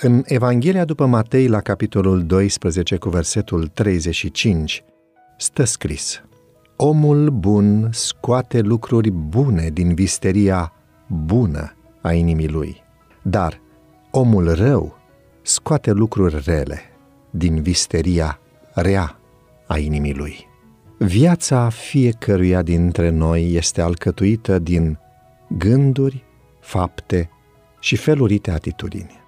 În Evanghelia după Matei, la capitolul 12, cu versetul 35, stă scris Omul bun scoate lucruri bune din visteria bună a inimii lui, dar omul rău scoate lucruri rele din visteria rea a inimii lui. Viața fiecăruia dintre noi este alcătuită din gânduri, fapte și felurite atitudini.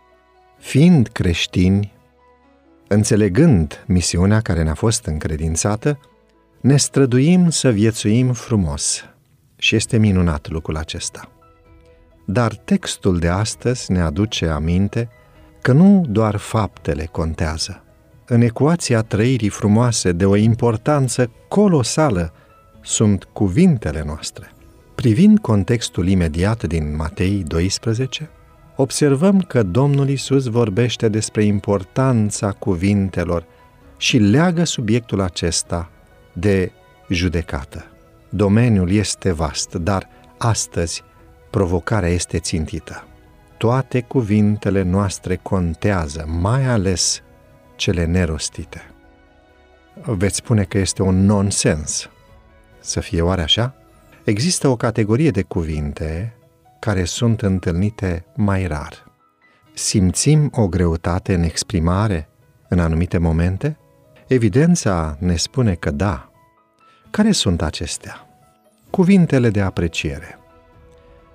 Fiind creștini, înțelegând misiunea care ne-a fost încredințată, ne străduim să viețuim frumos și este minunat lucrul acesta. Dar textul de astăzi ne aduce aminte că nu doar faptele contează. În ecuația trăirii frumoase de o importanță colosală sunt cuvintele noastre. Privind contextul imediat din Matei 12, observăm că Domnul Isus vorbește despre importanța cuvintelor și leagă subiectul acesta de judecată. Domeniul este vast, dar astăzi provocarea este țintită. Toate cuvintele noastre contează, mai ales cele nerostite. Veți spune că este un nonsens. Să fie oare așa? Există o categorie de cuvinte care sunt întâlnite mai rar. Simțim o greutate în exprimare în anumite momente? Evidența ne spune că da. Care sunt acestea? Cuvintele de apreciere.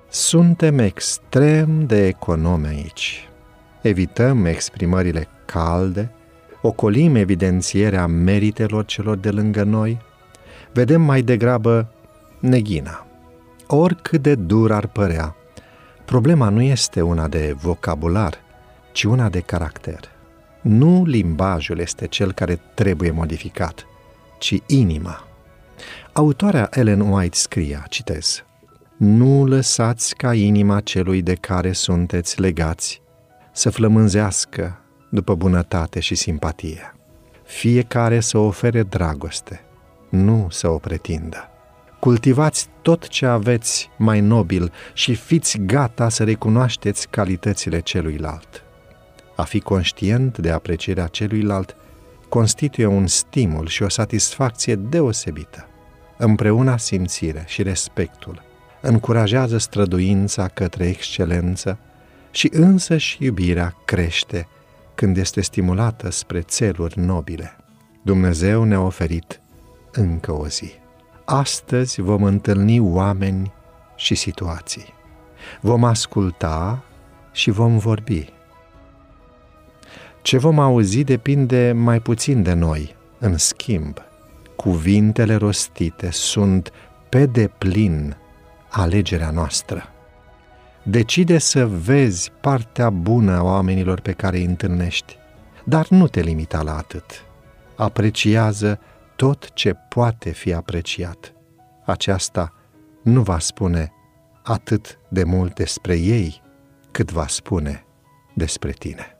Suntem extrem de economi aici. Evităm exprimările calde, ocolim evidențierea meritelor celor de lângă noi, vedem mai degrabă neghina. Oricât de dur ar părea, problema nu este una de vocabular, ci una de caracter. Nu limbajul este cel care trebuie modificat, ci inima. Autoarea Ellen White scria, citez, Nu lăsați ca inima celui de care sunteți legați să flămânzească după bunătate și simpatie. Fiecare să ofere dragoste, nu să o pretindă. Cultivați tot ce aveți mai nobil și fiți gata să recunoașteți calitățile celuilalt. A fi conștient de aprecierea celuilalt constituie un stimul și o satisfacție deosebită. Împreună simțire și respectul încurajează străduința către excelență și însă și iubirea crește când este stimulată spre țeluri nobile. Dumnezeu ne-a oferit încă o zi. Astăzi vom întâlni oameni și situații. Vom asculta și vom vorbi. Ce vom auzi depinde mai puțin de noi. În schimb, cuvintele rostite sunt pe deplin alegerea noastră. Decide să vezi partea bună a oamenilor pe care îi întâlnești, dar nu te limita la atât. Apreciază tot ce poate fi apreciat. Aceasta nu va spune atât de mult despre ei, cât va spune despre tine.